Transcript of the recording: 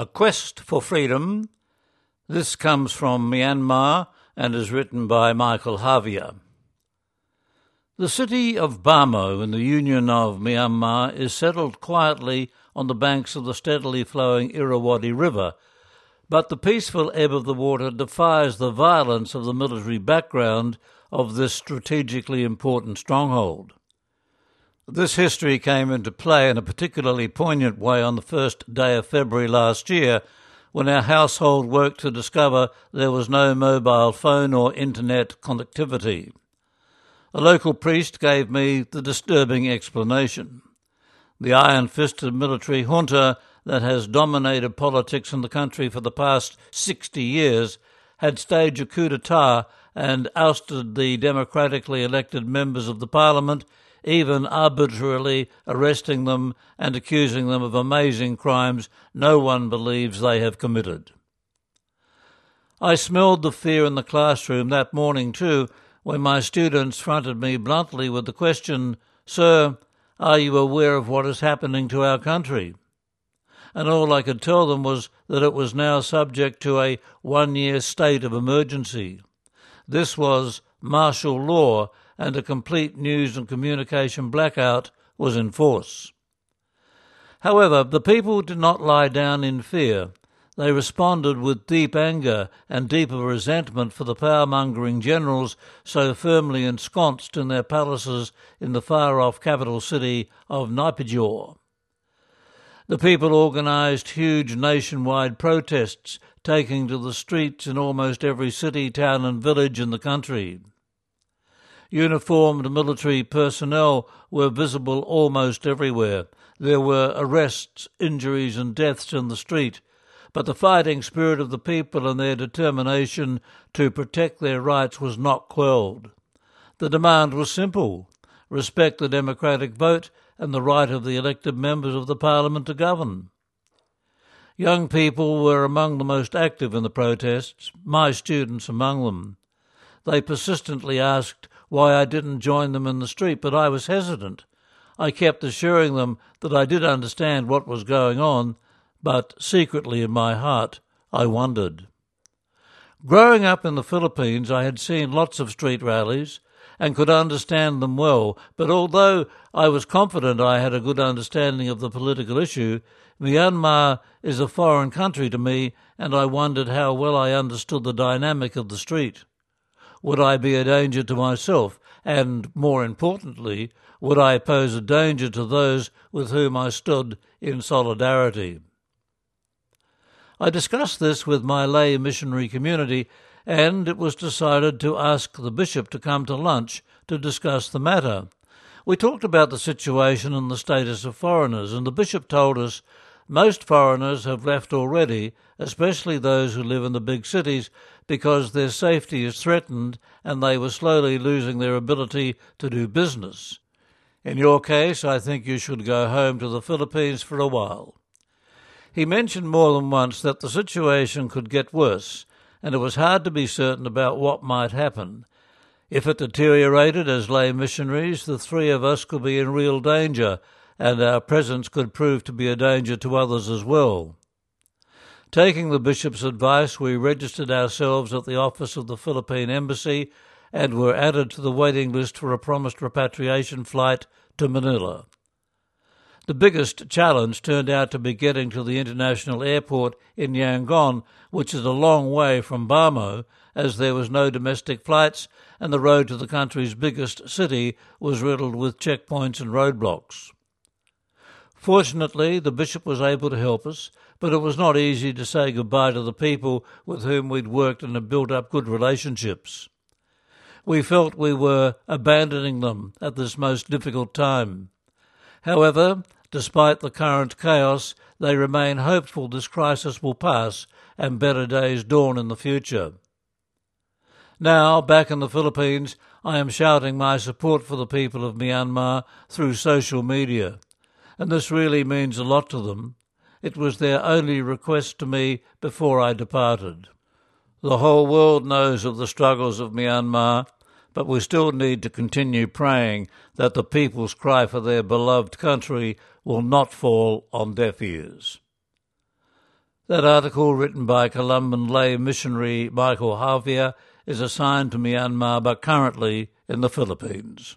A Quest for Freedom. This comes from Myanmar and is written by Michael Javier. The city of Bhamo in the Union of Myanmar is settled quietly on the banks of the steadily flowing Irrawaddy River, but the peaceful ebb of the water defies the violence of the military background of this strategically important stronghold. This history came into play in a particularly poignant way on the first day of February last year when our household worked to discover there was no mobile phone or internet connectivity. A local priest gave me the disturbing explanation. The iron fisted military junta that has dominated politics in the country for the past 60 years had staged a coup d'etat and ousted the democratically elected members of the parliament even arbitrarily arresting them and accusing them of amazing crimes no one believes they have committed. I smelled the fear in the classroom that morning, too, when my students fronted me bluntly with the question, Sir, are you aware of what is happening to our country? And all I could tell them was that it was now subject to a one year state of emergency. This was martial law and a complete news and communication blackout was in force. However, the people did not lie down in fear. They responded with deep anger and deeper resentment for the power mongering generals so firmly ensconced in their palaces in the far off capital city of Naypyidaw. The people organised huge nationwide protests, taking to the streets in almost every city, town, and village in the country. Uniformed military personnel were visible almost everywhere. There were arrests, injuries, and deaths in the street, but the fighting spirit of the people and their determination to protect their rights was not quelled. The demand was simple respect the democratic vote and the right of the elected members of the parliament to govern. Young people were among the most active in the protests, my students among them. They persistently asked why I didn't join them in the street, but I was hesitant. I kept assuring them that I did understand what was going on, but secretly in my heart I wondered. Growing up in the Philippines, I had seen lots of street rallies and could understand them well, but although I was confident I had a good understanding of the political issue, Myanmar is a foreign country to me, and I wondered how well I understood the dynamic of the street. Would I be a danger to myself? And, more importantly, would I pose a danger to those with whom I stood in solidarity? I discussed this with my lay missionary community, and it was decided to ask the bishop to come to lunch to discuss the matter. We talked about the situation and the status of foreigners, and the bishop told us most foreigners have left already, especially those who live in the big cities, because their safety is threatened and they were slowly losing their ability to do business. In your case, I think you should go home to the Philippines for a while. He mentioned more than once that the situation could get worse, and it was hard to be certain about what might happen. If it deteriorated as lay missionaries, the three of us could be in real danger, and our presence could prove to be a danger to others as well. Taking the bishop's advice, we registered ourselves at the office of the Philippine Embassy and were added to the waiting list for a promised repatriation flight to Manila. The biggest challenge turned out to be getting to the international airport in Yangon, which is a long way from Bhamo, as there was no domestic flights and the road to the country's biggest city was riddled with checkpoints and roadblocks. Fortunately, the bishop was able to help us, but it was not easy to say goodbye to the people with whom we'd worked and had built up good relationships. We felt we were abandoning them at this most difficult time. However, despite the current chaos, they remain hopeful this crisis will pass and better days dawn in the future. Now, back in the Philippines, I am shouting my support for the people of Myanmar through social media and this really means a lot to them. It was their only request to me before I departed. The whole world knows of the struggles of Myanmar, but we still need to continue praying that the people's cry for their beloved country will not fall on deaf ears. That article, written by Columban lay missionary Michael Javier, is assigned to Myanmar but currently in the Philippines.